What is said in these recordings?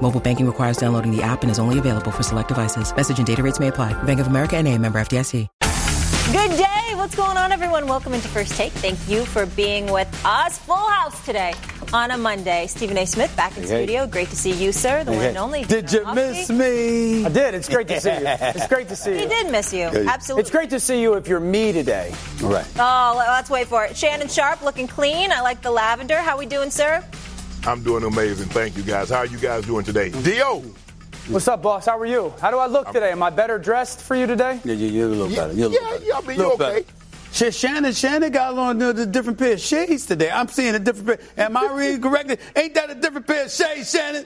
Mobile banking requires downloading the app and is only available for select devices. Message and data rates may apply. Bank of America and a member FDIC. Good day. What's going on, everyone? Welcome into First Take. Thank you for being with us. Full house today on a Monday. Stephen A. Smith back in Hey. studio. Great to see you, sir. The one and only. Did you Darren miss me? I did. It's great to see you. It's great to see you. He did miss you. Absolutely. It's great to see you if you're me today. All right. Oh, let's wait for it. Shannon Sharpe looking clean. I like the lavender. How we doing, sir? I'm doing amazing. Thank you, guys. How are you guys doing today? Dio. What's up, boss? How are you? How do I look today? Am I better dressed for you today? Yeah, you, you look Yeah, better. You look yeah, better. yeah, I mean, you okay. better. Shit, Shannon, Shannon got on the, the different pair of shades today. I'm seeing a different pair. Am I reading correctly? Ain't that a different pair of shades, Shannon?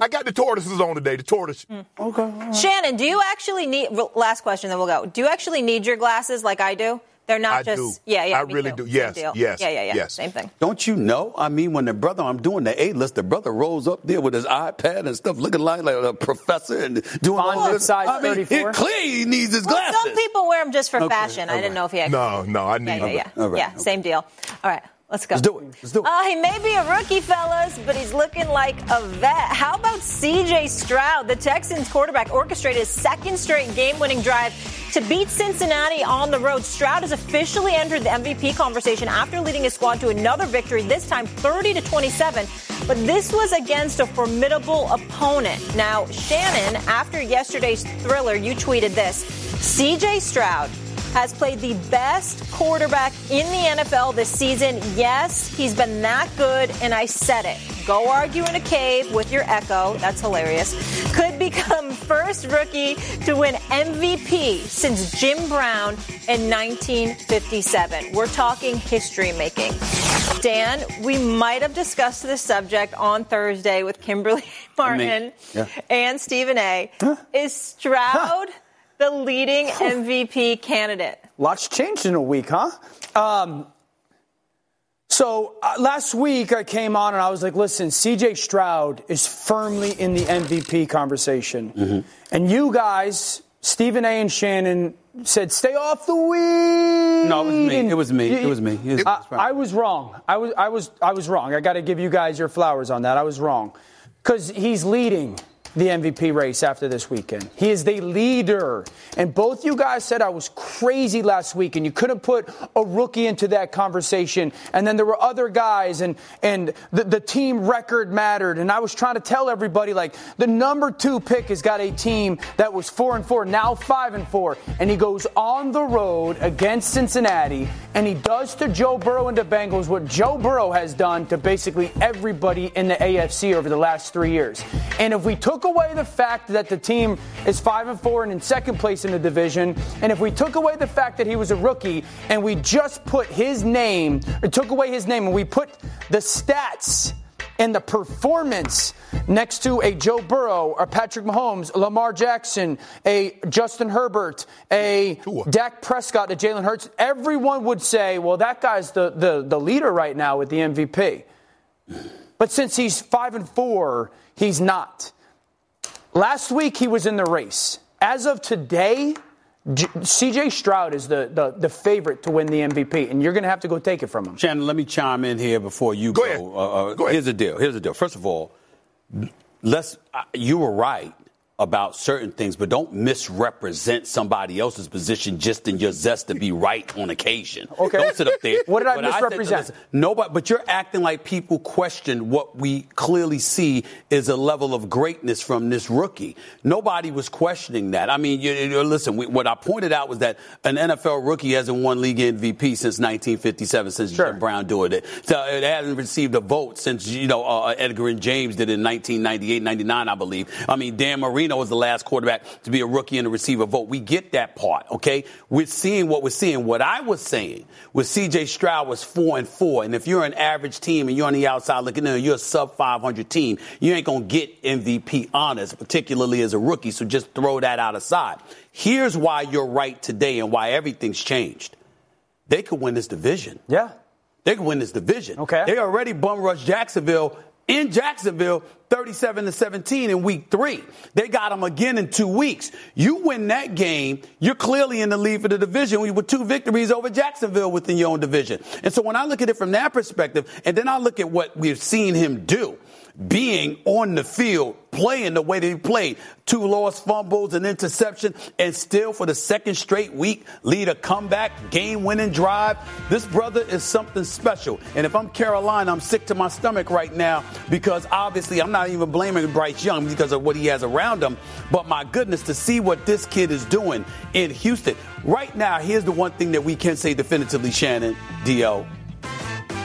I got the tortoises on today. The tortoise. Mm. Okay. Shannon, do you actually need? Last question, then we'll go. Do you actually need your glasses like I do? They're not I just. do. Yeah, yeah. I really too. do. Same Yes, yes, Yeah, yeah, yeah. yes. Same thing. Don't you know? I mean, when the brother, I'm doing the A list, the brother rolls up there with his iPad and stuff, looking like, like a professor and doing all Font this. size I mean, 34? it clearly he needs his Well, glasses. some people wear them just for Okay, fashion. I all didn't know if he had. No, no, I need Yeah, yeah, yeah. All right, yeah, okay. same deal. All right, let's go. Let's do it. Let's do it. Uh, he may be a rookie, fellas, but he's looking like a vet. How about CJ Stroud? The Texans quarterback orchestrated his second straight game winning drive to beat Cincinnati on the road. Stroud has officially entered the MVP conversation after leading his squad to another victory, this time 30 to 27. But this was against a formidable opponent. Now, Shannon, after yesterday's thriller, you tweeted this CJ Stroud has played the best quarterback in the NFL this season. Yes, he's been that good, and I said it. Go argue in a cave with your echo. That's hilarious. Could become first rookie to win MVP since Jim Brown in 1957. We're talking history making. Dan, we might have discussed this subject on Thursday with Kimberly Martin yeah. and Stephen A. Is Stroud the leading MVP candidate? Lots changed in a week, huh? Um, so uh, last week I came on and I was like, listen, CJ Stroud is firmly in the MVP conversation. Mm-hmm. And you guys, Stephen A. and Shannon, said, stay off the weed. No, it was me. It was me. It was me. It was- I, I was wrong. I was, I was, I was wrong. I got to give you guys your flowers on that. I was wrong because he's leading the MVP race after this weekend. He is the leader. And both you guys said I was crazy last week and you couldn't put a rookie into that conversation. And then there were other guys and, and the, the team record mattered. And I was trying to tell everybody like the number two pick has got a team that was four and four, now five and four. And he goes on the road against Cincinnati and he does to Joe Burrow and the Bengals what Joe Burrow has done to basically everybody in the AFC over the last three years. And if we took away the fact that the team is five and four and in second place in the division, and if we took away the fact that he was a rookie and we just put his name, or took away his name, and we put the stats and the performance next to a Joe Burrow, a Patrick Mahomes, Lamar Jackson, a Justin Herbert, a Tua. Dak Prescott, a Jalen Hurts, everyone would say, well, that guy's the, the, the leader right now with the MVP. But since he's five and four, he's not. Last week he was in the race. As of today, J- CJ Stroud is the, the, the favorite to win the MVP, and you're going to have to go take it from him. Shannon, let me chime in here before you Go go. ahead. Uh, uh, Go ahead. Here's the deal. Here's the deal. First of all, let's. Uh, you were right about certain things, but don't misrepresent somebody else's position just in your zest to be right on occasion. Okay. Don't sit up there. What did I But misrepresent? listen, nobody, but you're acting like people question what we clearly see is a level of greatness from this rookie. Nobody was questioning that. I mean, you, you- listen, we, what I pointed out was that an NFL rookie hasn't won league MVP since 1957, since Sure. Jim Brown doing it. So it hasn't received a vote since, you know, uh, Edgerrin James did in 1998, 99, I believe. I mean, Dan Marino Marino is the last quarterback to be a rookie in the receiver vote. We get that part, okay? We're seeing what we're seeing. What I was saying was CJ Stroud was four and four. And if you're an average team and you're on the outside looking in, you're a sub 500 team, you ain't going to get MVP honors, particularly as a rookie. So just throw that out aside. Here's why you're right today and why everything's changed. They could win this division. Yeah. They could win this division. Okay. They already bum rushed Jacksonville in Jacksonville 37 to 17 in week three. They got them again in two weeks. You win that game, you're clearly in the lead for the division with two victories over Jacksonville within your own division. And so when I look at it from that perspective, and then I look at what we've seen him do, being on the field, playing the way he played. Two lost fumbles, an interception, and still for the second straight week lead a comeback, game winning drive. This brother is something special. And if I'm Carolina, I'm sick to my stomach right now because obviously I'm not even blaming Bryce Young because of what he has around him. But my goodness, to see what this kid is doing in Houston. Right now, here's the one thing that we can say definitively, Shannon, D.O.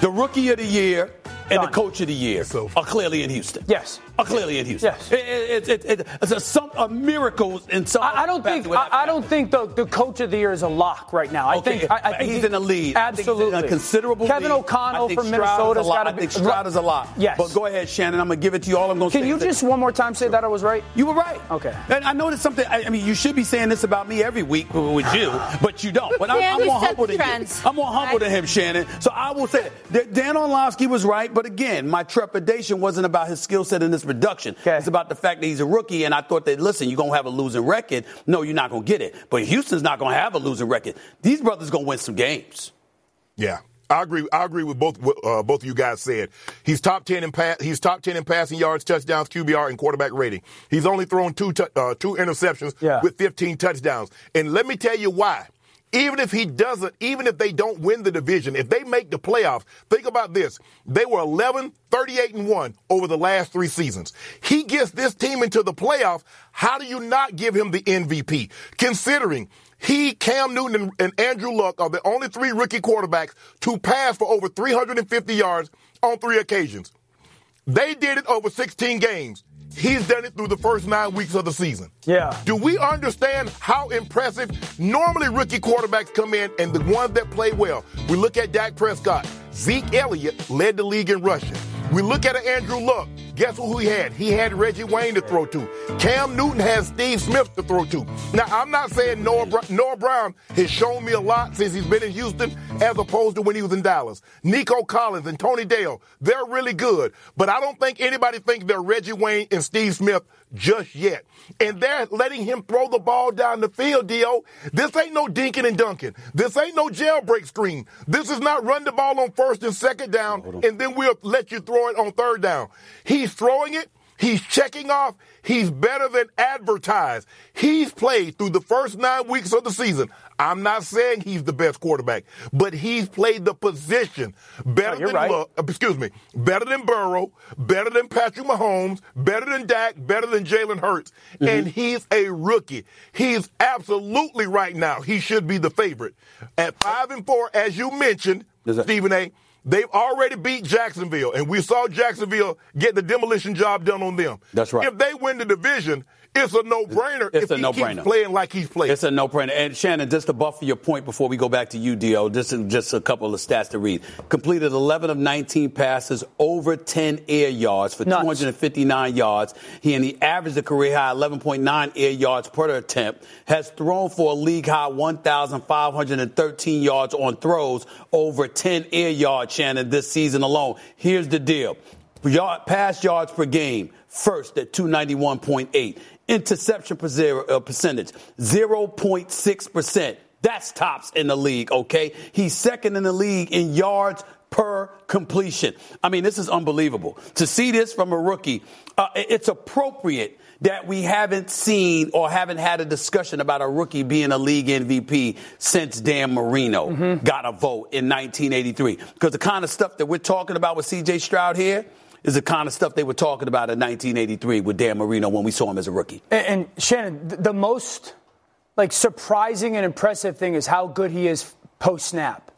The rookie of the year and the coach of the year so are clearly in Houston. Yes. Are clearly in Houston. Yes. It, it, it, it's a, some, a miracle in some. I, I don't think. I, I, don't think the, the coach of the year is a lock right now. I okay. think. I, I think he's in the lead. Absolutely. a considerable. Kevin lead. O'Connell from Minnesota's got to be. I think Stroud is a lot. Yes. But go ahead, Shannon. I'm gonna give it to you. All I'm gonna Can you just one more time say sure. that I was right? You were right. Okay. And I noticed something. I, mean, you should be saying this about me every week with you, but you don't. But I'm, I'm more humble than you. I'm more humble than him, Shannon. So I will say that Dan Orlovsky was right, but again, my trepidation wasn't about his skill set in his production. Okay. It's about the fact that he's a rookie, and I thought that, listen, you're going to have a losing record. No, you're not going to get it. But Houston's not going to have a losing record. These brothers going to win some games. Yeah. I agree. I agree with both uh, both of you guys said. He's top ten in pass. He's top ten in passing yards, touchdowns, QBR, and quarterback rating. He's only thrown two t- uh, two interceptions yeah. with 15 touchdowns. And let me tell you why even if he doesn't, even if they don't win the division, if they make the playoffs, think about this. They were 11, 38 and 1 over the last three seasons. He gets this team into the playoffs. How do you not give him the MVP? Considering he, Cam Newton, and, and Andrew Luck are the only three rookie quarterbacks to pass for over 350 yards on three occasions. They did it over 16 games. He's done it through the first nine weeks of the season. Yeah. Do we understand how impressive? Normally, rookie quarterbacks come in, and the ones that play well. We look at Dak Prescott. Zeke Elliott led the league in rushing. We look at Andrew Luck. Guess who he had? He had Reggie Wayne to throw to. Cam Newton has Steve Smith to throw to. Now, I'm not saying Noah, Noah Brown has shown me a lot since he's been in Houston as opposed to when he was in Dallas. Nico Collins and Tank Dell, they're really good. But I don't think anybody thinks they're Reggie Wayne and Steve Smith just yet. And they're letting him throw the ball down the field, Dio. This ain't no dinking and dunking. This ain't no jailbreak screen. This is not run the ball on first and second down, and then we'll let you throw it on third down. He's throwing it. He's checking off. He's better than advertised. He's played through the first nine weeks of the season. I'm not saying he's the best quarterback, but he's played the position better no, than right. Excuse me, better than Burrow, better than Patrick Mahomes, better than Dak, better than Jalen Hurts, mm-hmm. and he's a rookie. He's absolutely right now. He should be the favorite at five and four, as you mentioned, Stephen A. They've already beat Jacksonville, and we saw Jacksonville get the demolition job done on them. That's right. If they win the division, it's a no-brainer it's if a he no-brainer. keeps playing like he's playing. It's a no-brainer. And Shannon, just to buffer your point before we go back to you, Dio, just, just a couple of stats to read. Completed 11 of 19 passes, over 10 air yards for Nuts. 259 yards. He and he averaged a career high 11.9 air yards per attempt. Has thrown for a league high 1,513 yards on throws, over 10 air yards, Shannon, this season alone. Here's the deal. Yard, pass yards per game, first at 291.8. Interception uh, percentage, 0.6%. That's tops in the league, okay? He's second in the league in yards per completion. I mean, this is unbelievable. To see this from a rookie, uh, it's appropriate that we haven't seen or haven't had a discussion about a rookie being a league MVP since Dan Marino mm-hmm. got a vote in 1983. Because the kind of stuff that we're talking about with CJ Stroud here, is the kind of stuff they were talking about in 1983 with Dan Marino when we saw him as a rookie. And, and Shannon, the most like surprising and impressive thing is how good he is post snap.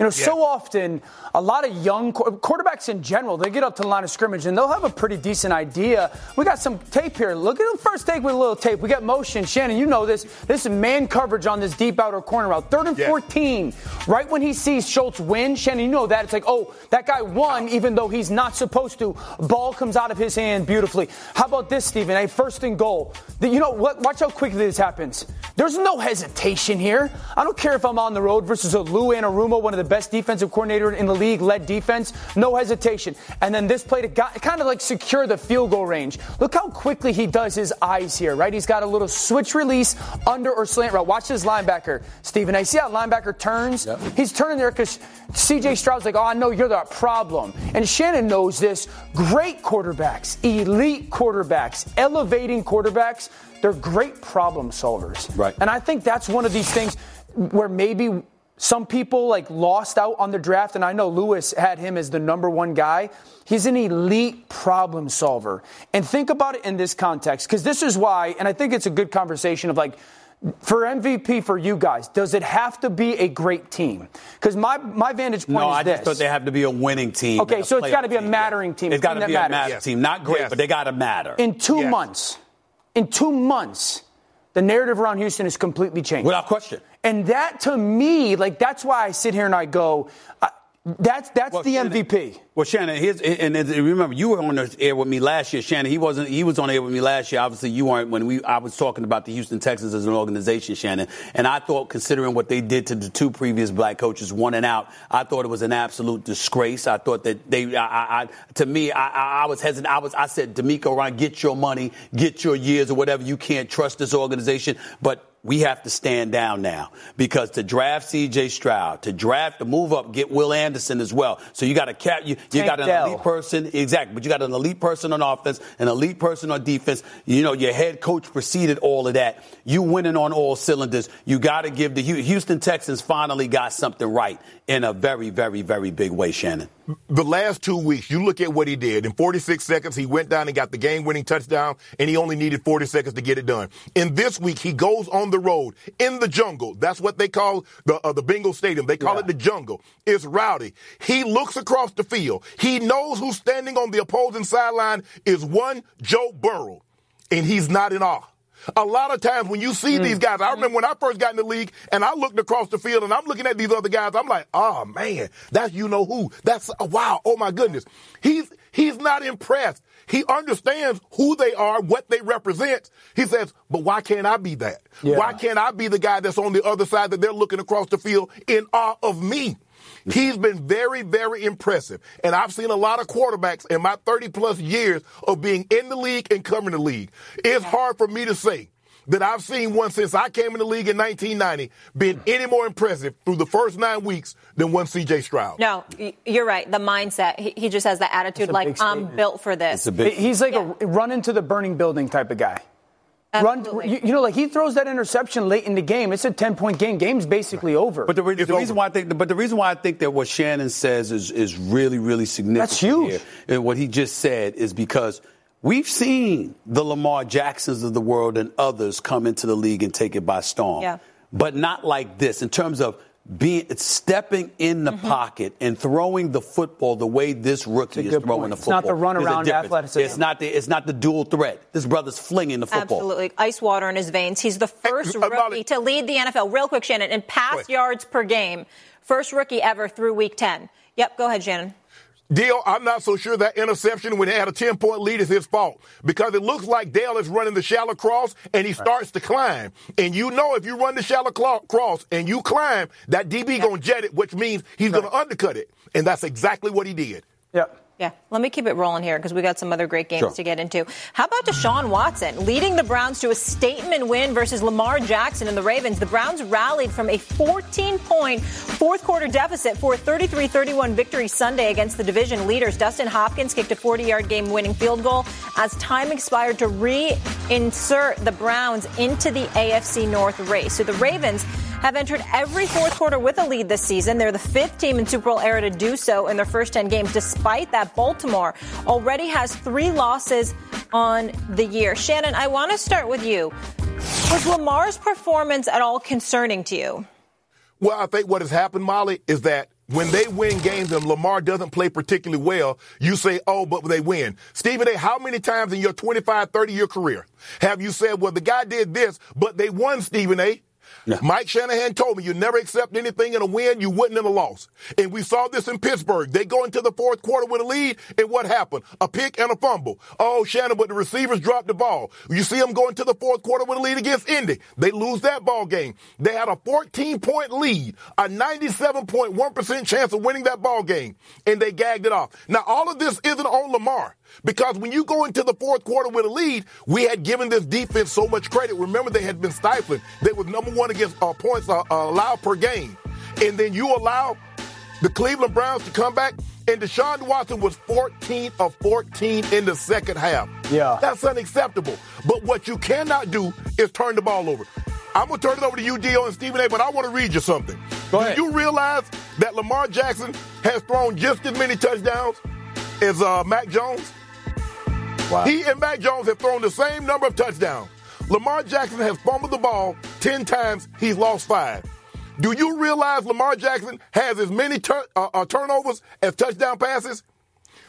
You know, so often, a lot of young quarterbacks in general, they get up to the line of scrimmage and they'll have a pretty decent idea. We got some tape here. Look at the first take with a little tape. We got motion. Shannon, you know this. This is man coverage on this deep outer corner route. Third and yeah. 14. Right when he sees Schultz win, Shannon, you know that. It's like, oh, that guy won even though he's not supposed to. Ball comes out of his hand beautifully. How about this, Stephen? A first and goal. You know, what? watch how quickly this happens. There's no hesitation here. I don't care if I'm on the road versus a Lou Anarumo, one of the best defensive coordinator in the league, led defense. No hesitation. And then this play to kind of like secure the field goal range. Look how quickly he does his eyes here, right? He's got a little switch release under or slant route. Watch this linebacker, Stephen. I see how linebacker turns. Yep. He's turning there because CJ Stroud's like, oh, I know you're the problem. And Shannon knows this. Great quarterbacks, elite quarterbacks, elevating quarterbacks they're great problem solvers. Right. And I think that's one of these things where maybe some people like lost out on the draft, and I know Lewis had him as the number one guy. He's an elite problem solver. And think about it in this context, because this is why, and I think it's a good conversation of like, for MVP for you guys, does it have to be a great team? Because my, my vantage point no, is I this. just thought they have to be a winning team. Okay, so it's got to be a mattering team. It's got to be a mattering yes. team. Not great, yes. but they got to matter. In two yes. months, in two months, the narrative around Houston has completely changed. Without question. And that to me, like that's why I sit here and I go, uh, that's that's well, the MVP. Well, Shannon, here's, and, and, remember, you were on the air with me last year. Shannon, he wasn't. He was on air with me last year. Obviously, you weren't when we. I was talking about the Houston Texans as an organization, Shannon. And I thought, considering what they did to the two previous black coaches, one and out, I thought it was an absolute disgrace. I thought that they. I, I to me, I, I, was hesitant. I was. I said, DeMeco Ryan, get your money, get your years, or whatever. You can't trust this organization, but we have to stand down now because to draft C.J. Stroud, to draft, to move up, get Will Anderson as well. So you got a cap, you, you got an Dell. elite person, exactly, but you got an elite person on offense, an elite person on defense. You know, your head coach preceded all of that. You winning on all cylinders. You got to give the Houston Texans finally got something right in a very, very, very big way, Shannon. The last two weeks, you look at what he did. In 46 seconds, he went down and got the game winning touchdown, and he only needed 40 seconds to get it done. In this week, he goes on the road in the jungle. That's what they call the, uh, the Bengal Stadium. They call yeah. it the jungle. It's rowdy. He looks across the field. He knows who's standing on the opposing sideline is one Joe Burrow, and he's not in awe. A lot of times when you see mm. these guys, I remember when I first got in the league and I looked across the field and I'm looking at these other guys, I'm like, oh man, that's you know who. That's uh, wow, oh my goodness. He's he's not impressed. He understands who they are, what they represent. He says, but why can't I be that? Yeah. Why can't I be the guy that's on the other side that they're looking across the field in awe of me? He's been very, very impressive. And I've seen a lot of quarterbacks in my 30 plus years of being in the league and covering the league. It's hard for me to say that I've seen one since I came in the league in 1990 been any more impressive through the first nine weeks than one CJ Stroud. No, you're right. The mindset. He just has the attitude like, I'm built for this. He's like yeah. a run into the burning building type of guy. Run, you, you, know, like he throws that interception late in the game. It's a ten point game. Game's basically over. But the, the reason why I think, but the reason why I think that what Shannon says is is really really significant. That's huge. Here, and what he just said is because we've seen the Lamar Jacksons of the world and others come into the league and take it by storm. Yeah. But not like this in terms of being stepping in the mm-hmm. pocket and throwing the football the way this rookie is throwing point. the football. It's not the run around athleticism. It's not the it's not the dual threat. This brother's flinging the football. Absolutely, ice water in his veins. He's the first hey, rookie to lead the NFL. Real quick, Shannon, in pass yards per game, first rookie ever through Week 10. Yep, go ahead, Shannon. Deal, I'm not so sure that interception when they had a 10 point lead is his fault because it looks like Dell is running the shallow cross and he starts to climb. And you know, if you run the shallow cross and you climb, that DB yeah. gonna jet it, which means he's right. gonna undercut it. And that's exactly what he did. Yeah. Yeah, let me keep it rolling here because we got some other great games sure. to get into. How about Deshaun Watson leading the Browns to a statement win versus Lamar Jackson and the Ravens? The Browns rallied from a 14 point fourth quarter deficit for a 33 31 victory Sunday against the division leaders. Dustin Hopkins kicked a 40 yard game winning field goal as time expired to reinsert the Browns into the AFC North race. So the Ravens have entered every fourth quarter with a lead this season. They're the fifth team in Super Bowl era to do so in their first 10 games. Despite that, Baltimore already has three losses on the year. Shannon, I want to start with you. Was Lamar's performance at all concerning to you? Well, I think what has happened, Molly, is that when they win games and Lamar doesn't play particularly well, you say, oh, but they win. Stephen A., how many times in your 25, 30 year career have you said, well, the guy did this, but they won, Stephen A.? Yeah. Mike Shanahan told me you never accept anything in a win you wouldn't in a loss. And we saw this in Pittsburgh. They go into the fourth quarter with a lead, and what happened? A pick and a fumble. Oh, Shannon, but the receivers dropped the ball. You see them going to the fourth quarter with a lead against Indy. They lose that ball game. They had a 14 point lead, a 97.1% chance of winning that ball game, and they gagged it off. Now, all of this isn't on Lamar. Because when you go into the fourth quarter with a lead, we had given this defense so much credit. Remember, they had been stifling. They were number one against uh, points uh, uh, allowed per game. And then you allow the Cleveland Browns to come back, and Deshaun Watson was 14 of 14 in the second half. Yeah. That's unacceptable. But what you cannot do is turn the ball over. I'm going to turn it over to you, Dio and Stephen A., but I want to read you something. Go ahead. Do you realize that Lamar Jackson has thrown just as many touchdowns as uh, Mac Jones? Wow. He and Mac Jones have thrown the same number of touchdowns. Lamar Jackson has fumbled the ball 10 times. He's lost five. Do you realize Lamar Jackson has as many tur- uh, uh, turnovers as touchdown passes?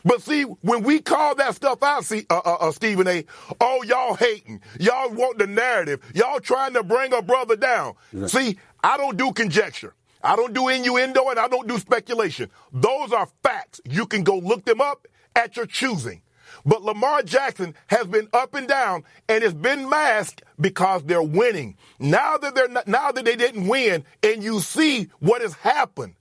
But see, when we call that stuff out, see, uh, uh, uh, Stephen A., oh, y'all hating. Y'all want the narrative. Y'all trying to bring a brother down. Right. See, I don't do conjecture. I don't do innuendo and I don't do speculation. Those are facts. You can go look them up at your choosing. But Lamar Jackson has been up and down and it's been masked because they're winning. Now that they're not, now that they didn't win and you see what has happened,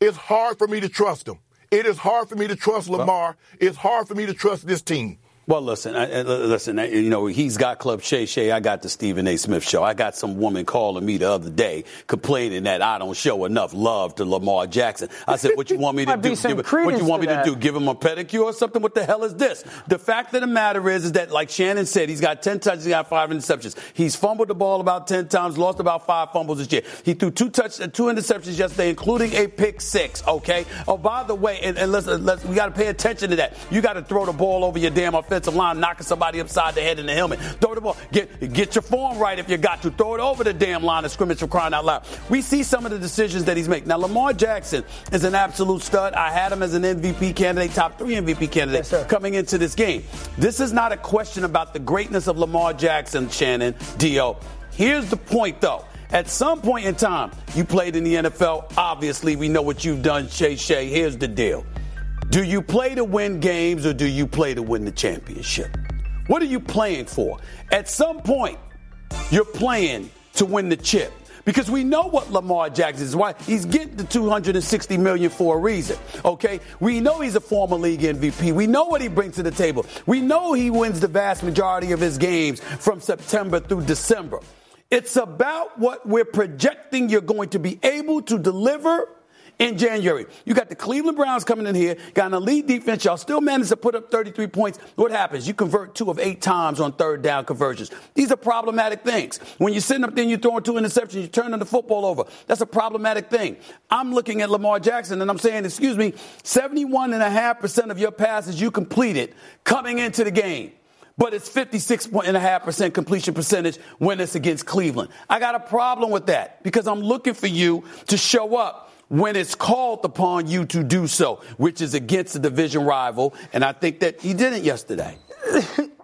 it's hard for me to trust them. It is hard for me to trust Lamar. It's hard for me to trust this team. Well, listen, I, listen. I, you know, he's got Club Shay Shay. I got the Stephen A. Smith show. I got some woman calling me the other day complaining that I don't show enough love to Lamar Jackson. I said, "What you want me to do? Give, what you want me to, to do? Give him a pedicure or something? What the hell is this?" The fact of the matter is, is that like Shannon said, he's got ten touches, he got five interceptions. He's fumbled the ball about ten times, lost about five fumbles this year. He threw two touch, uh, two interceptions yesterday, including a pick six. Okay. Oh, by the way, and, and let's, let's we got to pay attention to that. You got to throw the ball over your damn offensive line, knocking somebody upside the head in the helmet. Throw the ball. Get, get your form right if you got to. Throw it over the damn line of scrimmage for crying out loud. We see some of the decisions that he's making. Now, Lamar Jackson is an absolute stud. I had him as an MVP candidate, top three MVP candidate yes, coming into this game. This is not a question about the greatness of Lamar Jackson, Shannon, Dio. Here's the point, though. At some point in time, you played in the NFL. Obviously, we know what you've done, Shay Shay. Here's the deal. Do you play to win games or do you play to win the championship? What are you playing for? At some point, you're playing to win the chip. Because we know what Lamar Jackson is. Why he's getting the 260 million for a reason. Okay, we know he's a former league MVP. We know what he brings to the table. We know he wins the vast majority of his games from September through December. It's about what we're projecting you're going to be able to deliver in January. You got the Cleveland Browns coming in here, got an elite defense. Y'all still managed to put up 33 points. What happens? You convert two of eight times on third down conversions. These are problematic things. When you're sitting up there and you're throwing two interceptions, you're turning the football over. That's a problematic thing. I'm looking at Lamar Jackson and I'm saying, excuse me, 71.5% of your passes you completed coming into the game but it's 56.5% completion percentage when it's against Cleveland. I got a problem with that because I'm looking for you to show up when it's called upon you to do so, which is against a division rival. And I think that he didn't yesterday.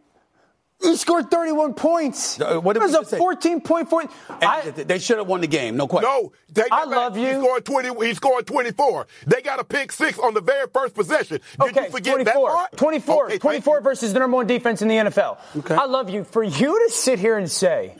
He scored 31 points. Uh, what did it was a 14 point point. I, they should have won the game, no question. No, I love you. He scored 20. He scored 24. They got a pick six on the very first possession. Did okay, you forget 24. that part? 24. Okay, 24 versus the number one defense in the NFL. Okay. I love you. For you to sit here and say.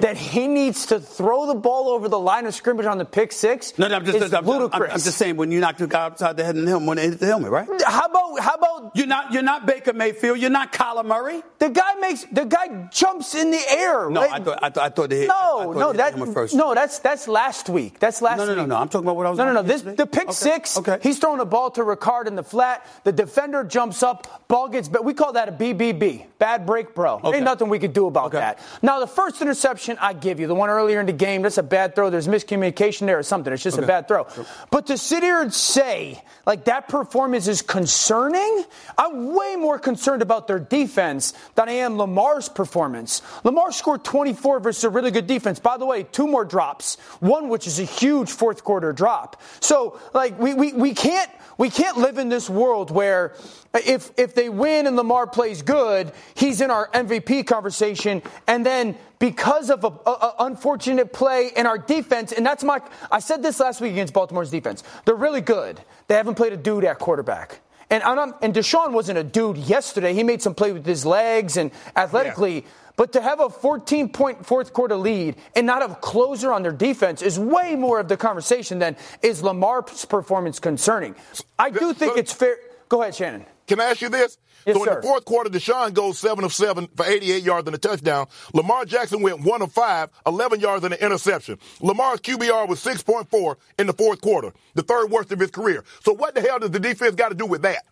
That he needs to throw the ball over the line of scrimmage on the pick six no, no, I'm just, I'm, ludicrous. I'm, I'm, just saying when you knock the guy upside the head the helmet when it hit the helmet, right? How about how about you're not you're not Baker Mayfield, you're not Kyler Murray. The guy makes the guy jumps in the air. No, right? I thought I thought, I thought they hit. No, no, that first. no, that's that's last week. That's last. No, no, no, no, no. I'm talking about what I was. No, no, no. This the pick okay. six. Okay. He's throwing the ball to Ricard in the flat. The defender jumps up, ball gets. But we call that a BBB, bad break, bro. Okay. Ain't nothing we could do about okay. that. Now the first interception interception, I give you. The one earlier in the game, that's a bad throw. There's miscommunication there or something. It's just okay. a bad throw. But to sit here and say, like, that performance is concerning, I'm way more concerned about their defense than I am Lamar's performance. Lamar scored 24 versus a really good defense. By the way, two more drops, one which is a huge fourth quarter drop. So, like, we, we, we can't we can't live in this world where if, if they win and Lamar plays good, he's in our MVP conversation. And then because of an unfortunate play in our defense, and that's my, I said this last week against Baltimore's defense. They're really good. They haven't played a dude at quarterback. And, and Deshaun wasn't a dude yesterday. He made some play with his legs and athletically. Yeah. But to have a 14 point fourth quarter lead and not have a closer on their defense is way more of the conversation than is Lamar's performance concerning. I do think it's fair. Go ahead, Shannon. Can I ask you this? Yes, so in sir. the fourth quarter, Deshaun goes seven of seven for 88 yards and a touchdown. Lamar Jackson went one of five, 11 yards and an interception. Lamar's QBR was 6.4 in the fourth quarter, the third worst of his career. So what the hell does the defense got to do with that?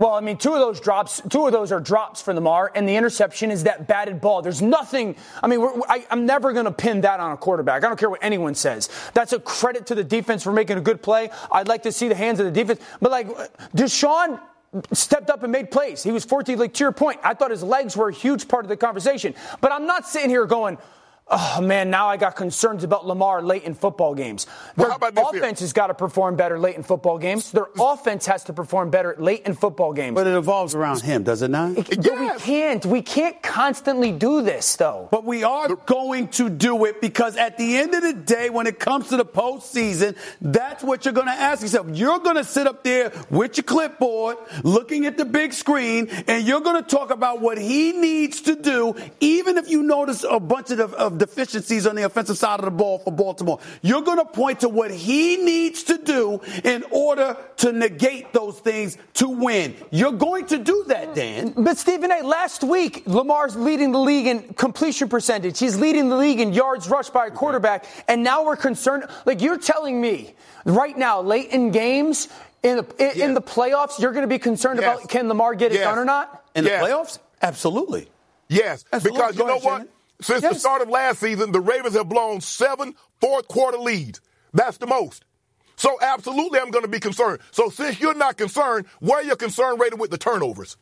Well, I mean, two of those drops, two of those are drops for Lamar, and the interception is that batted ball. There's nothing. I mean, I, am never going to pin that on a quarterback. I don't care what anyone says. That's a credit to the defense for making a good play. I'd like to see the hands of the defense, but like Deshaun stepped up and made plays. He was 14. Like to your point, I thought his legs were a huge part of the conversation. But I'm not sitting here going oh man, now I got concerns about Lamar late in football games. Their well, offense has got to perform better late in football games. Their offense has to perform better late in football games. But it evolves around him, does it not? It, yes. we can't. We can't constantly do this, though. But we are going to do it because at the end of the day, when it comes to the postseason, that's what you're going to ask yourself. You're going to sit up there with your clipboard, looking at the big screen, and you're going to talk about what he needs to do, even if you notice a bunch of, of deficiencies on the offensive side of the ball for Baltimore. You're going to point to what he needs to do in order to negate those things to win. You're going to do that, Dan. But Stephen A, last week, Lamar's leading the league in completion percentage. He's leading the league in yards rushed by a quarterback. And now we're concerned. Like you're telling me right now, late in games, in the, in, yes. in the playoffs, you're going to be concerned yes. about can Lamar get yes. it done or not? In the playoffs? Absolutely. Yes, Absolutely. because you know what? Shannon. Since yes. the start of last season, the Ravens have blown seven fourth quarter leads. That's the most. So absolutely I'm going to be concerned. So since you're not concerned, where are your concern rated with the turnovers?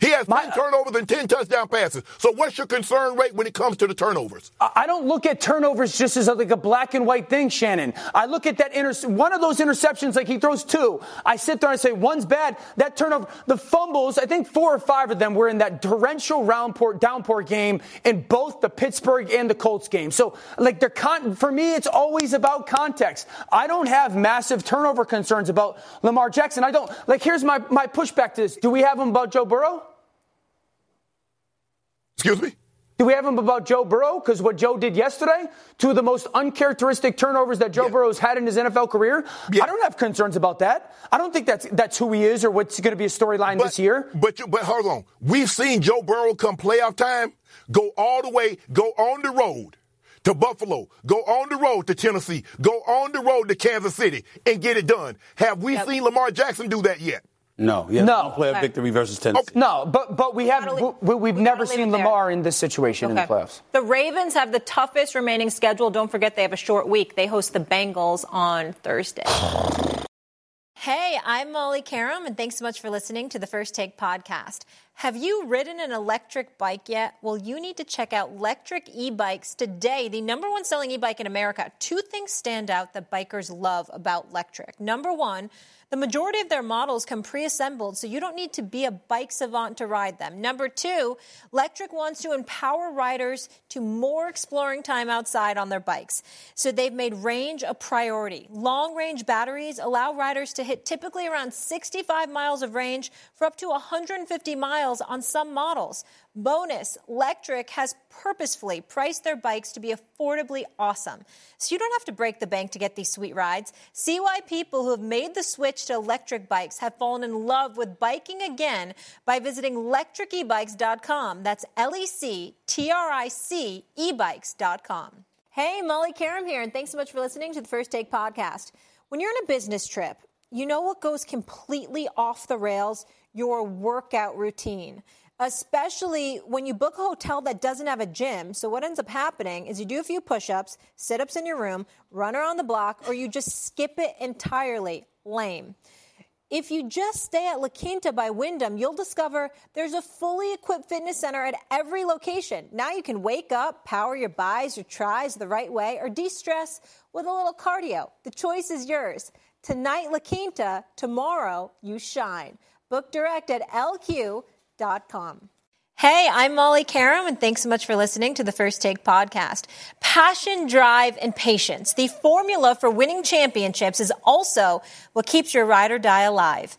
He has My, 10 turnovers and 10 touchdown passes. So what's your concern rate when it comes to the turnovers? I don't look at turnovers just as like a black and white thing, Shannon. I look at that inter- one of those interceptions, like he throws two. I sit there and I say, one's bad. That turnover, the fumbles, I think four or five of them were in that torrential roundpour, downpour game in both the Pittsburgh and the Colts game. So, like, they're con- for me, it's always about context. I don't have massive turnover concerns about Lamar Jackson. I don't, like, here's my, my pushback to this. Do we have them about Joe Burrow? Excuse me? Do we have him about Joe Burrow? Because what Joe did yesterday, two of the most uncharacteristic turnovers that Joe yeah. Burrow's had in his NFL career, yeah. I don't have concerns about that. I don't think that's that's who he is or what's going to be a storyline this year. But but hold on, we've seen Joe Burrow come playoff time, go all the way, go on the road to Buffalo, go on the road to Tennessee, go on the road to Kansas City, and get it done. Have we yep. seen Lamar Jackson do that yet? No, yeah, no. Play a victory versus Tennessee. Oh, no, but but we have we, we've we never seen Lamar in this situation okay. in the playoffs. The Ravens have the toughest remaining schedule. Don't forget they have a short week. They host the Bengals on Thursday. Hey, I'm Molly Qerim, and thanks so much for listening to the First Take podcast. Have you ridden an electric bike yet? Well, you need to check out Lectric E-Bikes today, the number one selling e-bike in America. Two things stand out that bikers love about Lectric. Number one, the majority of their models come pre-assembled, so you don't need to be a bike savant to ride them. Number two, Lectric wants to empower riders to more exploring time outside on their bikes. So they've made range a priority. Long range batteries allow riders to hit typically around 65 miles of range for up to 150 miles on some models. Bonus, Lectric has purposefully priced their bikes to be affordably awesome. So you don't have to break the bank to get these sweet rides. See why people who have made the switch to electric bikes have fallen in love with biking again by visiting lectricebikes.com. That's L E C T R I C ebikes.com. Hey, Molly Qerim here, and thanks so much for listening to the First Take podcast. When you're on a business trip, you know what goes completely off the rails? Your workout routine. Especially when you book a hotel that doesn't have a gym. So, what ends up happening is you do a few push ups, sit ups in your room, run around the block, or you just skip it entirely. Lame. If you just stay at La Quinta by Wyndham, you'll discover there's a fully equipped fitness center at every location. Now you can wake up, power your buys, your tries the right way, or de stress with a little cardio. The choice is yours. Tonight, La Quinta, tomorrow, you shine. Book direct at Hey, I'm Molly Qerim, and thanks so much for listening to the First Take podcast. Passion, drive, and patience. The formula for winning championships is also what keeps your ride or die alive.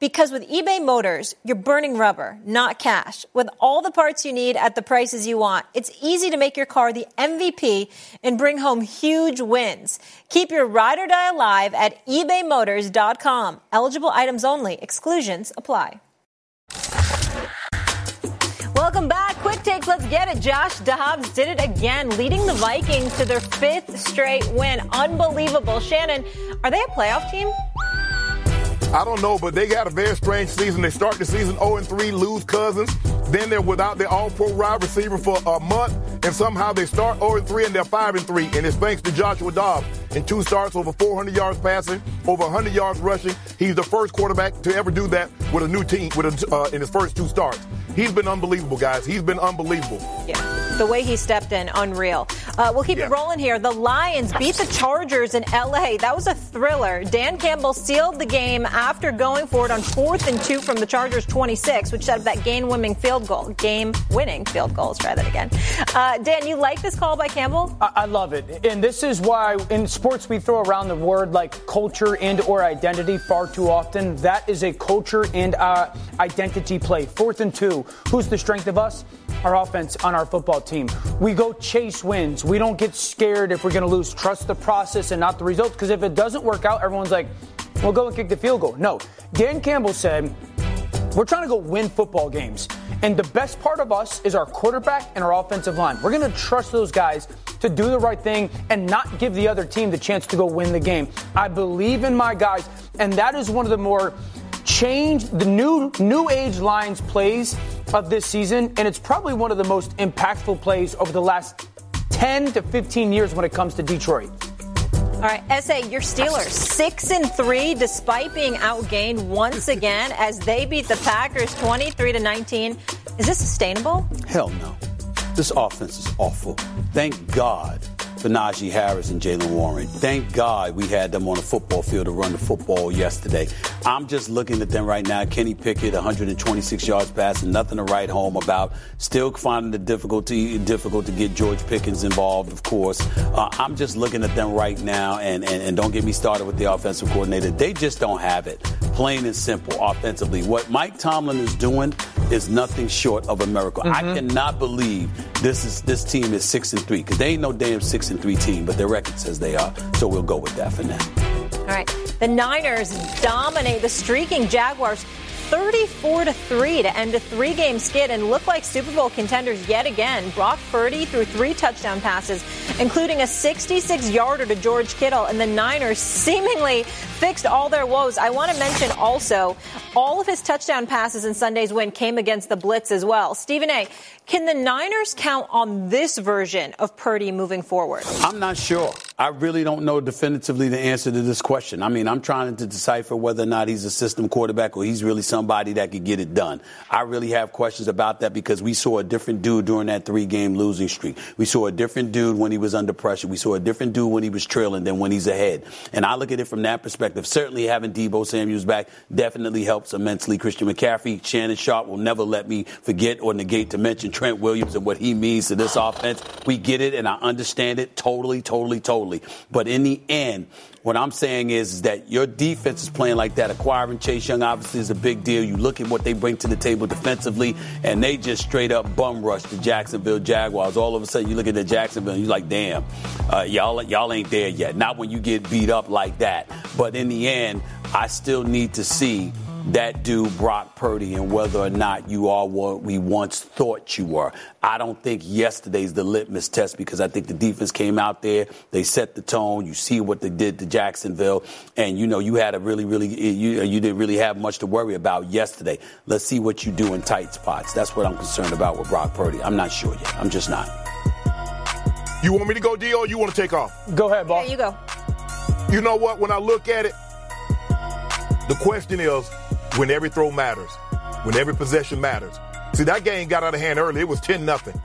Because with eBay Motors, you're burning rubber, not cash. With all the parts you need at the prices you want, it's easy to make your car the MVP and bring home huge wins. Keep your ride or die alive at ebaymotors.com. Eligible items only. Exclusions apply. Welcome back. Quick takes. Let's get it. Josh Dobbs did it again, leading the Vikings to their fifth straight win. Unbelievable. Shannon, are they a playoff team? I don't know, but they got a very strange season. They start the season 0 3, lose Cousins. Then they're without their all pro wide receiver for a month, and somehow they start 0 3 and they're 5 and 3. And it's thanks to Joshua Dobbs. In two starts, over 400 yards passing, over 100 yards rushing. He's the first quarterback to ever do that with a new team with a, uh, in his first two starts. He's been unbelievable, guys. He's been unbelievable. Yeah. The way he stepped in, unreal. Uh, we'll keep yeah. it rolling here. The Lions beat the Chargers in LA. That was a thriller. Dan Campbell sealed the game after going for it on fourth and two from the Chargers 26, which set up that game winning field goal. Game winning field goal. Let's try that again. Uh, Dan, you like this call by Campbell? I-, I love it. And this is why in sports we throw around the word like culture and or identity far too often. That is a culture and uh, identity play. Fourth and two. Who's the strength of us? Our offense on our football team. We go chase wins. We don't get scared if we're going to lose. Trust the process and not the results. Because if it doesn't work out, everyone's like, we'll go and kick the field goal. No. Dan Campbell said, we're trying to go win football games. And the best part of us is our quarterback and our offensive line. We're going to trust those guys to do the right thing and not give the other team the chance to go win the game. I believe in my guys, and that is one of the more change the new new age Lions plays of this season, and it's probably one of the most impactful plays over the last 10 to 15 years when it comes to Detroit. All right, SA, your Steelers six and three, despite being outgained once again as they beat the Packers 23 to 19. Is this sustainable? Hell no. This offense is awful. Thank God for Najee Harris and Jaylen Warren. Thank God we had them on the football field to run the football yesterday. I'm just looking at them right now. Kenny Pickett, 126 yards passing, nothing to write home about. Still finding the difficulty difficult to get George Pickens involved, of course. Uh, I'm just looking at them right now, and, and, and don't get me started with the offensive coordinator. They just don't have it. Plain and simple, offensively. What Mike Tomlin is doing is nothing short of a miracle. Mm-hmm. I cannot believe this is this team is six and three because they ain't no damn six and three team, but their record says they are. So we'll go with that for now. All right. The Niners dominate the streaking Jaguars 34 to 3 to end a three-game skid and look like Super Bowl contenders yet again. Brock Purdy threw three touchdown passes, including a 66-yarder to George Kittle, and the Niners seemingly fixed all their woes. I want to mention also all of his touchdown passes in Sunday's win came against the blitz as well. Stephen A. Can the Niners count on this version of Purdy moving forward? I'm not sure. I really don't know definitively the answer to this question. I mean, I'm trying to decipher whether or not he's a system quarterback or he's really somebody that could get it done. I really have questions about that because we saw a different dude during that three game losing streak. We saw a different dude when he was under pressure. We saw a different dude when he was trailing than when he's ahead. And I look at it from that perspective. Certainly having Deebo Samuels back definitely helps immensely. Christian McCaffrey, Shannon Sharpe will never let me forget or negate to mention Trent Williams and what he means to this offense. We get it and I understand it totally, totally, totally. But in the end, what I'm saying is, is that your defense is playing like that. Acquiring Chase Young obviously is a big deal. You look at what they bring to the table defensively, and they just straight up bum rush the Jacksonville Jaguars. All of a sudden, you look at the Jacksonville, and you're like, damn, uh, y'all, y'all ain't there yet. Not when you get beat up like that. But in the end, I still need to see that dude Brock Purdy and whether or not you are what we once thought you were. I don't think yesterday's the litmus test because I think the defense came out there, they set the tone. You see what they did to Jacksonville, and you know you had a really, really you you didn't really have much to worry about yesterday. Let's see what you do in tight spots. That's what I'm concerned about with Brock Purdy. I'm not sure yet. I'm just not. You want me to go, Dio, or you want to take off? Go ahead, boss. There you go. You know what? When I look at it, the question is when every throw matters, when every possession matters. See, that game got out of hand early. It was 10 nothing.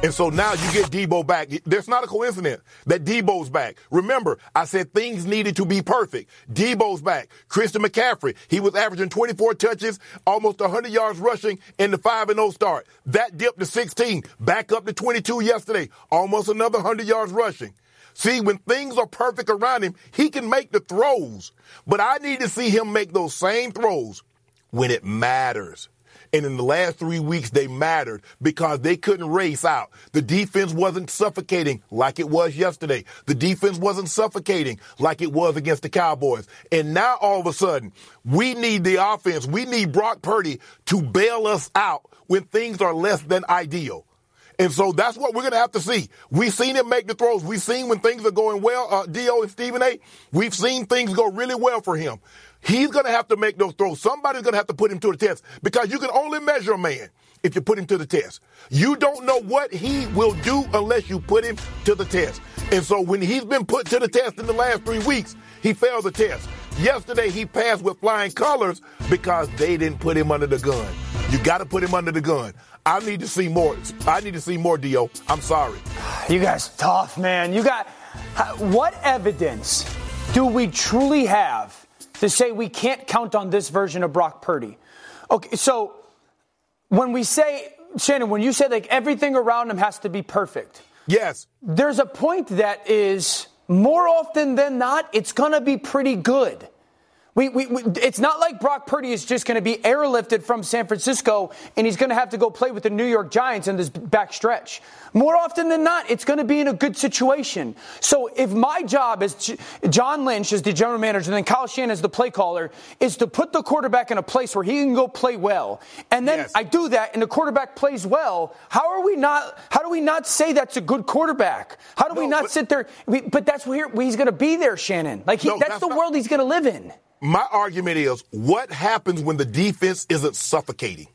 And so now you get Deebo back. There's not a coincidence that Deebo's back. Remember, I said things needed to be perfect. Deebo's back. Christian McCaffrey, he was averaging 24 touches, almost 100 yards rushing in the 5 0 start. That dipped to 16, back up to 22 yesterday, almost another 100 yards rushing. See, when things are perfect around him, he can make the throws. But I need to see him make those same throws when it matters. And in the last three weeks, they mattered because they couldn't race out. The defense wasn't suffocating like it was yesterday. The defense wasn't suffocating like it was against the Cowboys. And now all of a sudden, we need the offense. We need Brock Purdy to bail us out when things are less than ideal. And so that's what we're going to have to see. We've seen him make the throws. We've seen when things are going well, uh, Dio and Stephen A. We've seen things go really well for him. He's going to have to make those throws. Somebody's going to have to put him to the test because you can only measure a man if you put him to the test. You don't know what he will do unless you put him to the test. And so when he's been put to the test in the last three weeks, he fails the test. Yesterday he passed with flying colors because they didn't put him under the gun. You got to put him under the gun. I need to see more. I need to see more, Dio. I'm sorry. You guys tough, man. You got what evidence do we truly have to say we can't count on this version of Brock Purdy? Okay, so when we say Shannon, when you say like everything around him has to be perfect, yes, there's a point that is more often than not, it's going to be pretty good. We, we, we, it's not like Brock Purdy is just going to be airlifted from San Francisco and he's going to have to go play with the New York Giants in this back stretch. More often than not, it's going to be in a good situation. So if my job as John Lynch as the general manager and then Kyle Shanahan as the play caller is to put the quarterback in a place where he can go play well, and then yes. I do that and the quarterback plays well, how are we not? How do we not say that's a good quarterback? How do no, we not but, sit there? We, but that's where he's going to be there, Shannon. Like he, no, that's, that's, the not, world he's going to live in. My argument is what happens when the defense isn't suffocating?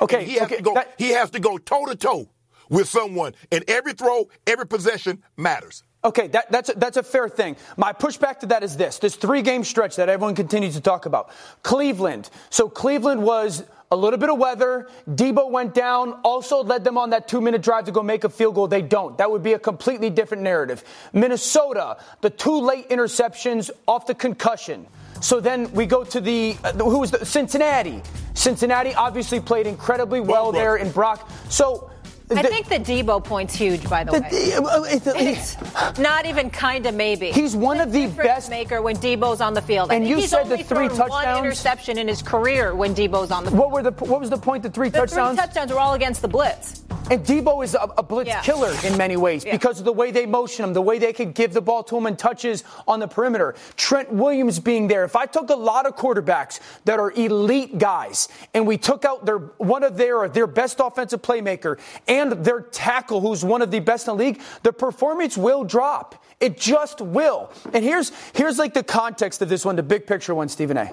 Okay, and he has okay, to go. That, he has to go toe to toe with someone, and every throw, every possession matters. Okay, that, that's, a, that's a fair thing. My pushback to that is this this three game stretch that everyone continues to talk about. Cleveland. So Cleveland was a little bit of weather. Deebo went down, also led them on that two minute drive to go make a field goal. They don't. That would be a completely different narrative. Minnesota, the two late interceptions off the concussion. So then we go to the uh, who was the Cincinnati. Cincinnati obviously played incredibly well, well there in Brock. So I think the Deebo point's huge, by the, the way. Uh, it's, it's not even kind of maybe. He's one of the best maker when Deebo's on the field. And you said the three touchdowns. One interception in his career when Deebo's on the field. What were the What was the point? The three the touchdowns. The three touchdowns were all against the blitz. And Deebo is a, a blitz yeah. killer in many ways yeah. because of the way they motion him, the way they could give the ball to him and touches on the perimeter. Trent Williams being there. If I took a lot of quarterbacks that are elite guys and we took out their one of their their best offensive playmaker and their tackle, who's one of the best in the league, the performance will drop. It just will. And here's here's like the context of this one, the big picture one, Stephen A.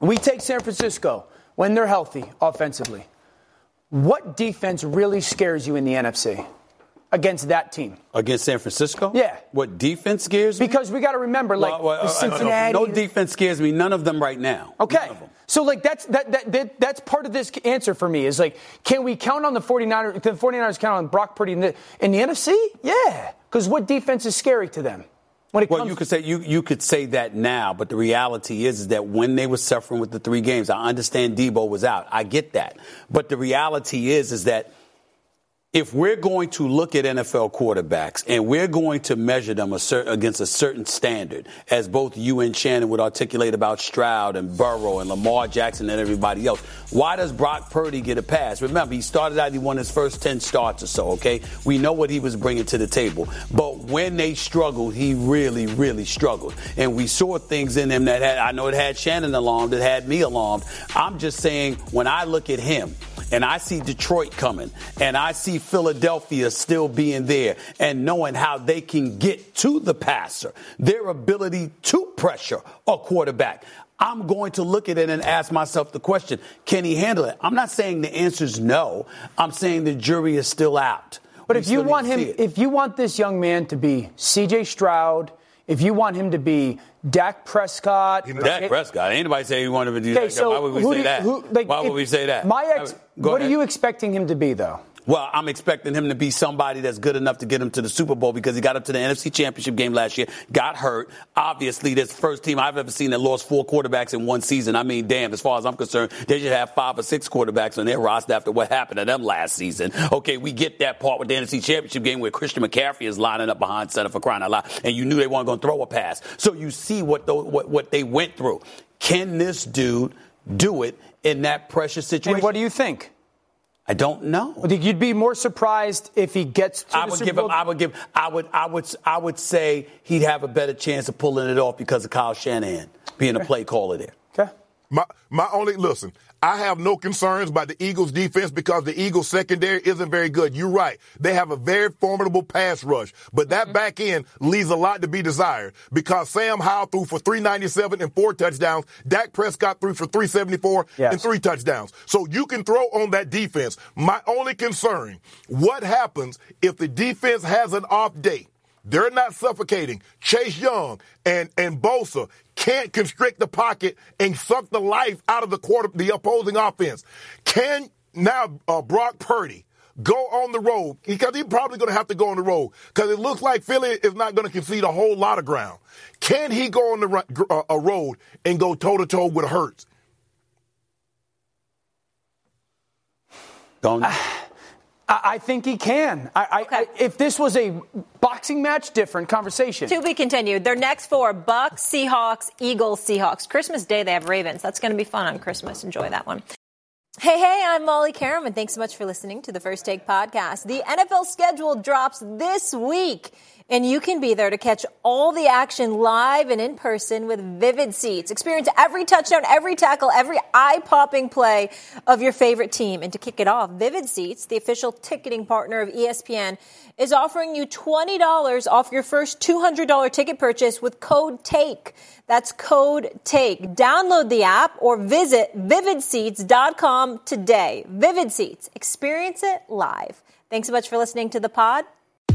We take San Francisco when they're healthy offensively. What defense really scares you in the NFC against that team? Against San Francisco? Yeah. What defense scares me? Because we got to remember, like well, well, uh, Cincinnati. No defense scares me. None of them right now. Okay. So like that's that, that, that that's part of this answer for me is like can we count on the 49ers the 49ers count on Brock Purdy in the in the NFC? Yeah. Cuz what defense is scary to them? When it well, comes you could say you you could say that now, but the reality is, is that when they were suffering with the three games, I understand Deebo was out. I get that, but the reality is is that if we're going to look at NFL quarterbacks and we're going to measure them a against a certain standard, as both you and Shannon would articulate about Stroud and Burrow and Lamar Jackson and everybody else, why does Brock Purdy get a pass? Remember, he started out, he won his first 10 starts or so, okay? We know what he was bringing to the table. But when they struggled, he really, really struggled. And we saw things in him that had, I know it had Shannon alarmed, it had me alarmed. I'm just saying, when I look at him, and I see Detroit coming, and I see Philadelphia still being there, and knowing how they can get to the passer, their ability to pressure a quarterback. I'm going to look at it and ask myself the question, can he handle it? I'm not saying the answer is no. I'm saying the jury is still out. But We if you want him, if you want this young man to be C.J. Stroud, if you want him to be Dak Prescott, Dak Prescott. Anybody say he wanted to do Okay, that? so Why would we say you- that? who- like, Why would we say that? My ex, what are you expecting him to be, though? Well, I'm expecting him to be somebody that's good enough to get him to the Super Bowl because he got up to the NFC Championship game last year, got hurt. Obviously, this first team I've ever seen that lost four quarterbacks in one season. I mean, damn, as far as I'm concerned, they should have five or six quarterbacks on their roster after what happened to them last season. Okay, we get that part with the NFC Championship game where Christian McCaffrey is lining up behind center for crying out loud, and you knew they weren't going to throw a pass. So you see what, the, what, what they went through. Can this dude do it in that pressure situation? And what do you think? I don't know. Think you'd be more surprised if he gets to I the would Super give Bowl. him. I would give. I would. I would. I would say he'd have a better chance of pulling it off because of Kyle Shanahan being a play caller there. okay. My my only listen, I have no concerns about the Eagles defense because the Eagles secondary isn't very good. You're right. They have a very formidable pass rush, but that mm-hmm. back end leaves a lot to be desired because Sam Howell threw for 397 and four touchdowns. Dak Prescott threw for 374 Yes. and three touchdowns. So you can throw on that defense. My only concern, what happens if the defense has an off day? They're not suffocating. Chase Young and, and Bosa can't constrict the pocket and suck the life out of the quarter, the opposing offense. Can now uh, Brock Purdy go on the road because he's probably going to have to go on the road because it looks like Philly is not going to concede a whole lot of ground. Can he go on the uh, a road and go toe to toe with Hurts? Don't. I, I think he can. I, I, Okay. I, if this was a boxing match, different conversation. To be continued. Their next four Bucks, Seahawks, Eagles, Seahawks. Christmas Day, they have Ravens. That's going to be fun on Christmas. Enjoy that one. Hey, hey, I'm Molly Qerim, and thanks so much for listening to the First Take podcast. The NFL schedule drops this week, and you can be there to catch all the action live and in person with Vivid Seats. Experience every touchdown, every tackle, every eye popping play of your favorite team. And to kick it off, Vivid Seats, the official ticketing partner of ESPN, is offering you $20 off your first $200 ticket purchase with code TAKE. That's code TAKE. Download the app or visit vividseats.com today. Vivid Seats. Experience it live. Thanks so much for listening to the pod.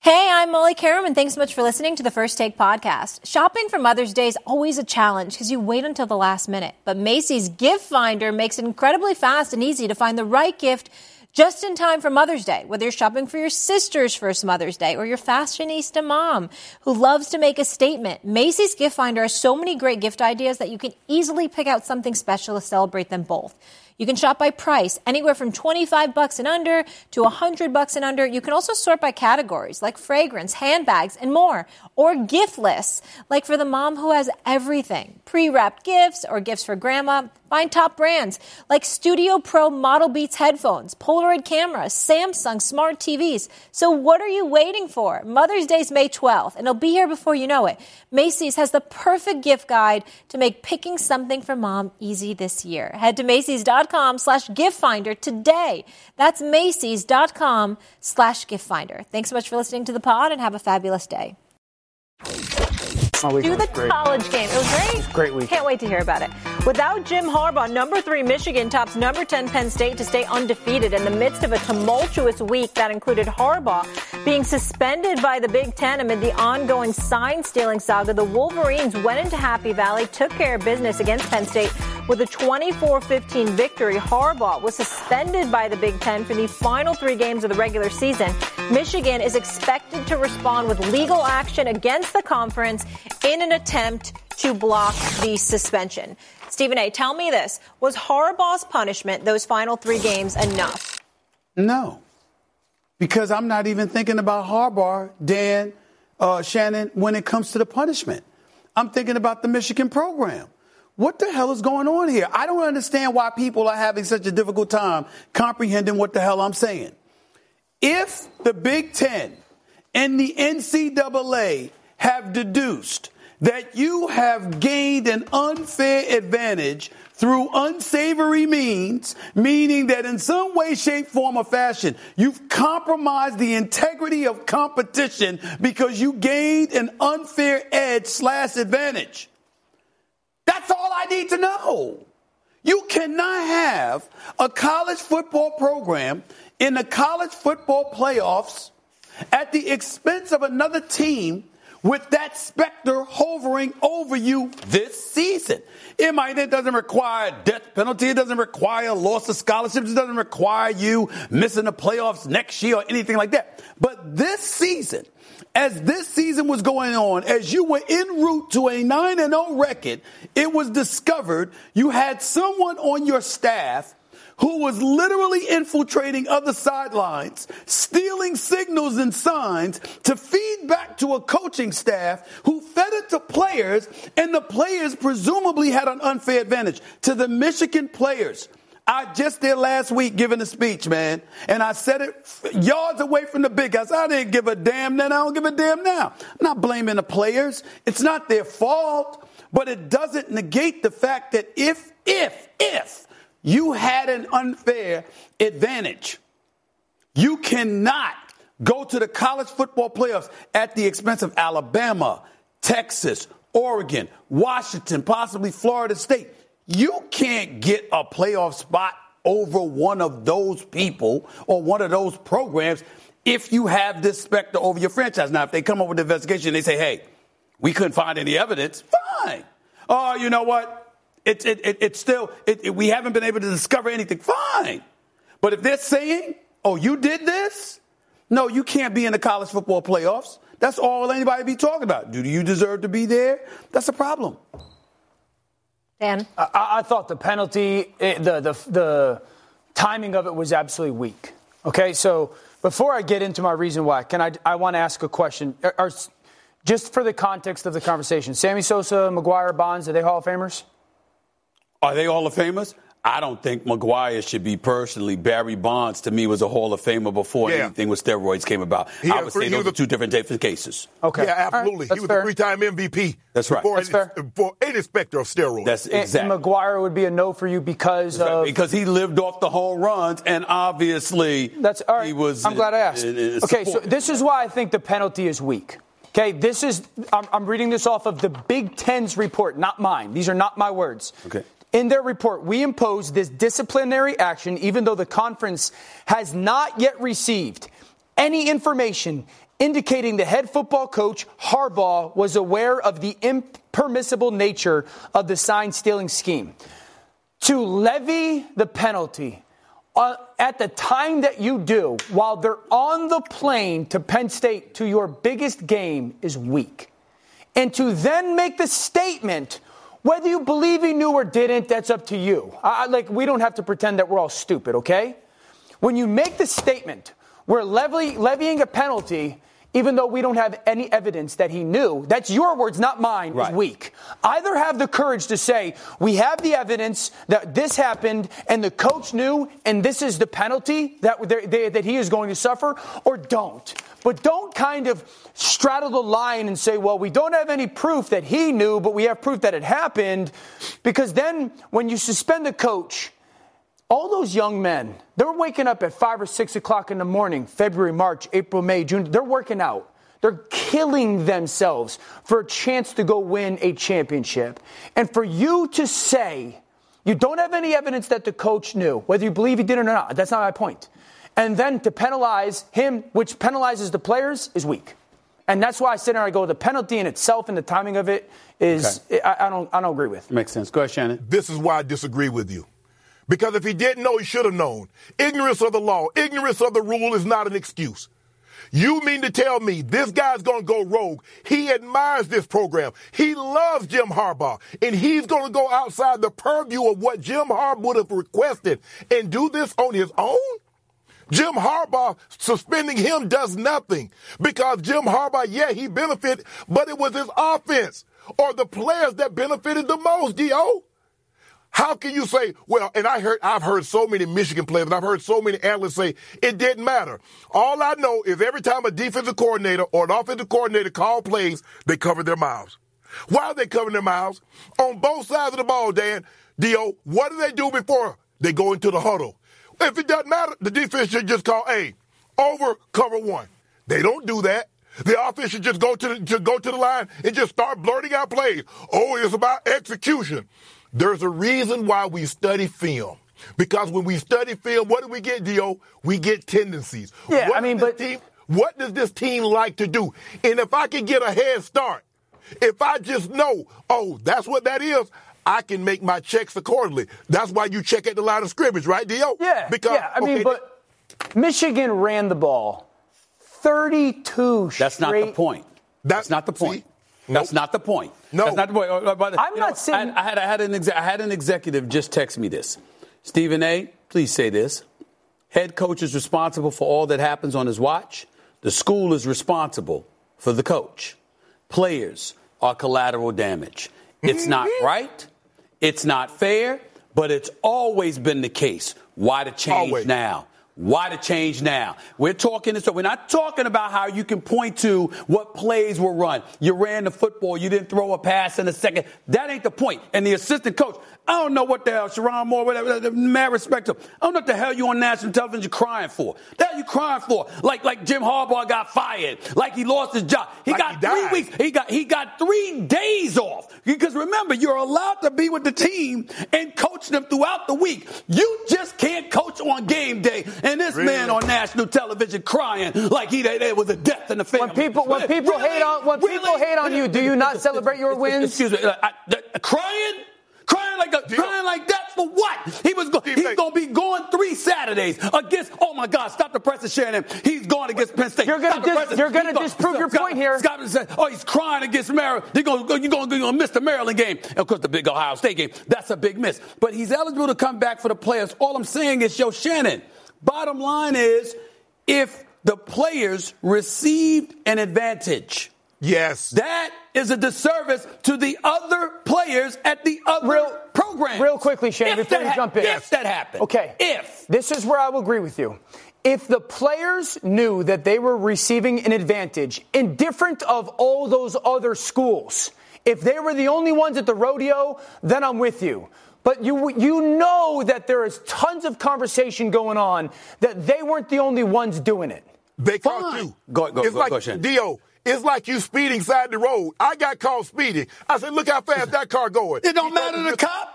Hey, I'm Molly Qerim, and thanks so much for listening to the First Take podcast. Shopping for Mother's Day is always a challenge because you wait until the last minute. But Macy's Gift Finder makes it incredibly fast and easy to find the right gift just in time for Mother's Day, whether you're shopping for your sister's first Mother's Day or your fashionista mom who loves to make a statement. Macy's Gift Finder has so many great gift ideas that you can easily pick out something special to celebrate them both. You can shop by price, anywhere from 25 bucks and under to 100 bucks and under. You can also sort by categories like fragrance, handbags, and more. Or gift lists, like for the mom who has everything. Pre-wrapped gifts or gifts for grandma. Find top brands like Studio Pro Model Beats headphones, Polaroid cameras, Samsung smart TVs. So what are you waiting for? Mother's Day is May 12th, and it'll be here before you know it. Macy's has the perfect gift guide to make picking something for mom easy this year. Head to Macy's.com slash gift finder today. That's Macy's.com slash gift finder. Thanks so much for listening to the pod and have a fabulous day. Do the great. college game. It was great. Great week. Can't wait to hear about it. Without Jim Harbaugh, number three Michigan tops number 10 Penn State to stay undefeated in the midst of a tumultuous week that included Harbaugh being suspended by the Big Ten amid the ongoing sign stealing saga. The Wolverines went into Happy Valley, took care of business against Penn State with a 24-15 victory. Harbaugh was suspended by the Big Ten for the final three games of the regular season. Michigan is expected to respond with legal action against the conference in an attempt to block the suspension. Stephen A., tell me this. Was Harbaugh's punishment, those final three games, enough? No. Because I'm not even thinking about Harbaugh, Dan, uh, Shannon, when it comes to the punishment. I'm thinking about the Michigan program. What the hell is going on here? I don't understand why people are having such a difficult time comprehending what the hell I'm saying. If the Big Ten and the NCAA have deduced that you have gained an unfair advantage through unsavory means, meaning that in some way, shape, form, or fashion, you've compromised the integrity of competition because you gained an unfair edge slash advantage. That's all I need to know. You cannot have a college football program in the college football playoffs at the expense of another team with that specter hovering over you this season. It might, it doesn't require death penalty. It doesn't require loss of scholarships. It doesn't require you missing the playoffs next year or anything like that. But this season, as this season was going on, as you were en route to a 9 and 0 record, it was discovered you had someone on your staff who was literally infiltrating other sidelines, stealing signals and signs to feed back to a coaching staff who fed it to players, and the players presumably had an unfair advantage. To the Michigan players, I just did last week giving a speech, man, and I said it yards away from the big house. I didn't give a damn then. I don't give a damn now. I'm not blaming the players. It's not their fault, but it doesn't negate the fact that if, if, if you had an unfair advantage, you cannot go to the college football playoffs at the expense of Alabama, Texas, Oregon, Washington, possibly Florida State. You can't get a playoff spot over one of those people or one of those programs if you have this specter over your franchise. Now, if they come up with an investigation and they say, hey, we couldn't find any evidence, fine. Oh, you know what? It's it, it, it's still, it, it, we haven't been able to discover anything, fine. But if they're saying, oh, you did this? No, you can't be in the college football playoffs. That's all anybody be talking about. Do you deserve to be there? That's a problem. Dan? I, I thought the penalty, eh, the, the, the timing of it was absolutely weak. Okay, so before I get into my reason why, can I, I want to ask a question. Are, are, just for the context of the conversation, Sammy Sosa, McGwire, Bonds, are they Hall of Famers? Are they Hall of Famers? I don't think McGwire should be personally. Barry Bonds, to me, was a Hall of Famer before Yeah. anything with steroids came about. He I would three- say those was are two different different cases. Okay. Yeah, absolutely. that's he was fair. a three-time MVP. That's right. Before That's any, fair. For any specter of steroids. That's exactly. And McGwire would be a no for you because of. because he lived off the home runs, and obviously That's all right. he was. I'm glad I asked. in- in okay, so this is why I think the penalty is weak. Okay, this is I'm, I'm reading this off of the Big Ten's report, not mine. These are not my words. Okay. In their report, we impose this disciplinary action even though the conference has not yet received any information indicating the head football coach Harbaugh was aware of the impermissible nature of the sign stealing scheme. To levy the penalty uh, at the time that you do, while they're on the plane to Penn State to your biggest game, is weak. And to then make the statement, whether you believe he knew or didn't, that's up to you. I, like, we don't have to pretend that we're all stupid, okay? When you make the statement, we're levy, levying a penalty even though we don't have any evidence that he knew, that's your words, not mine, right. is weak. Either have the courage to say, we have the evidence that this happened and the coach knew and this is the penalty that, they, that he is going to suffer, or don't. But don't kind of straddle the line and say, well, we don't have any proof that he knew, but we have proof that it happened. Because then when you suspend the coach, all those young men, they're waking up at five or six o'clock in the morning, February, March, April, May, June. They're working out. They're killing themselves for a chance to go win a championship. And for you to say you don't have any evidence that the coach knew, whether you believe he did or not, that's not my point. And then to penalize him, which penalizes the players, is weak. And that's why I sit there and I go, the penalty in itself and the timing of it is, okay. I, I, don't, I don't agree with. Makes sense. Go ahead, Shannon. This is why I disagree with you. Because if he didn't know, he should have known. Ignorance of the law, ignorance of the rule is not an excuse. You mean to tell me this guy's going to go rogue? He admires this program. He loves Jim Harbaugh, and he's going to go outside the purview of what Jim Harbaugh would have requested and do this on his own? Jim Harbaugh suspending him does nothing because Jim Harbaugh, yeah, he benefited, but it was his offense or the players that benefited the most, D.O. How can you say, well, and I heard, I've heard so many Michigan players, and I've heard so many analysts say it didn't matter. All I know is every time a defensive coordinator or an offensive coordinator call plays, they cover their mouths. Why are they covering their mouths? On both sides of the ball, Dan, Dio, what do they do before they go into the huddle? If it doesn't matter, the defense should just call, A over cover one. They don't do that. The offense should just go to the, to go to the line and just start blurting out plays. Oh, it's about execution. There's a reason why we study film. Because when we study film, what do we get, Dio? We get tendencies. Yeah, what I mean, but team, what does this team like to do? And if I can get a head start, if I just know, oh, that's what that is, I can make my checks accordingly. That's why you check at the line of scrimmage, right, Dio? Yeah. Because yeah, I mean, but Michigan ran the ball 32 That's straight. not the point. That's, that's not the point. See? That's not the point. No, that's not the point. Uh, I'm not know, saying. I, I, had, I, had an exe- I had an executive just text me this. Stephen A. Please say this. Head coach is responsible for all that happens on his watch. The school is responsible for the coach. Players are collateral damage. It's not mm-hmm. right. It's not fair, but it's always been the case. Why the change always. now? Why the change now? We're talking this. We're not talking about how you can point to what plays were run. You ran the football. You didn't throw a pass in a second. That ain't the point. And the assistant coach, I don't know what the hell, Sherrone Moore, whatever, mad respect to him. I don't know what the hell you on national television crying for. That you crying for? Like, like Jim Harbaugh got fired, like he lost his job. He like got he three weeks. He got he got three days off because remember, you're allowed to be with the team and coach them throughout the week. You just can't coach on game day. And this really? man on national television crying like he there was a death in the family. When people when people really? hate on when really? people hate on you, do you not celebrate your wins? Excuse me, I, I, crying crying like a, crying like that for what? He was go, he's going to be going three Saturdays against. Oh my God! Stop the press and Shannon. He's going against Penn State. You're going to dis, you're going to disprove your point here. Scott said, "Oh, he's crying against Maryland. You're gonna, you're going to miss the Maryland game. And of course, the big Ohio State game. That's a big miss. But he's eligible to come back for the players. All I'm saying is, yo, Shannon. Bottom line is, if the players received an advantage Yes. That is a disservice to the other players at the other real, program. Real quickly, Shane, if before you jump in. If that happened. Okay. If. This is where I will agree with you. If the players knew that they were receiving an advantage, indifferent of all those other schools, if they were the only ones at the rodeo, then I'm with you. But you, you know that there is tons of conversation going on that they weren't the only ones doing it. They caught you. Go, go, it's go, like, go, Shane. Dio, it's like you speeding side the road. I got caught speeding. I said, look how fast that car going. It don't he matter to the cop.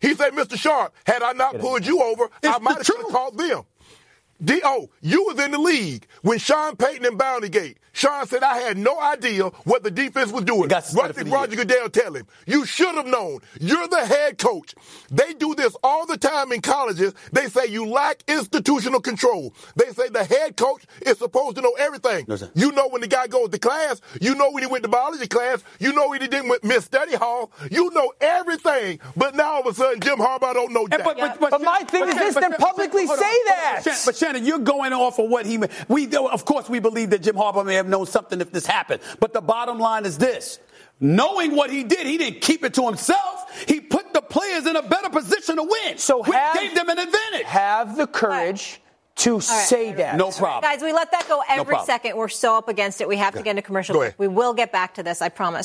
He said, Mr. Sharpe, had I not pulled you over, it's I might have called them. D.O., you was in the league when Sean Payton and Bounty Gate. Sean said, I had no idea what the defense was doing. got did Roger, for the Roger Goodell tell him, you should have known. You're the head coach. They do this all the time in colleges. They say you lack institutional control. They say the head coach is supposed to know everything. No, sir. you know when the guy goes to class. You know when he went to biology class. You know when he didn't Miss Study Hall. You know everything. But now all of a sudden, Jim Harbaugh don't know And jack. But my thing is this, then publicly hold say on, hold on. that. But Shannon, you're going off of what he. We of course we believe that Jim Harbaugh may have known something if this happened. But the bottom line is this. Knowing what he did, he didn't keep it to himself. He put the players in a better position to win. So which have- gave them an advantage. Have the courage to say that. No problem. Guys, we let that go every problem. second. We're so up against it. We have to get into commercial. Go. We will get back to this, I promise.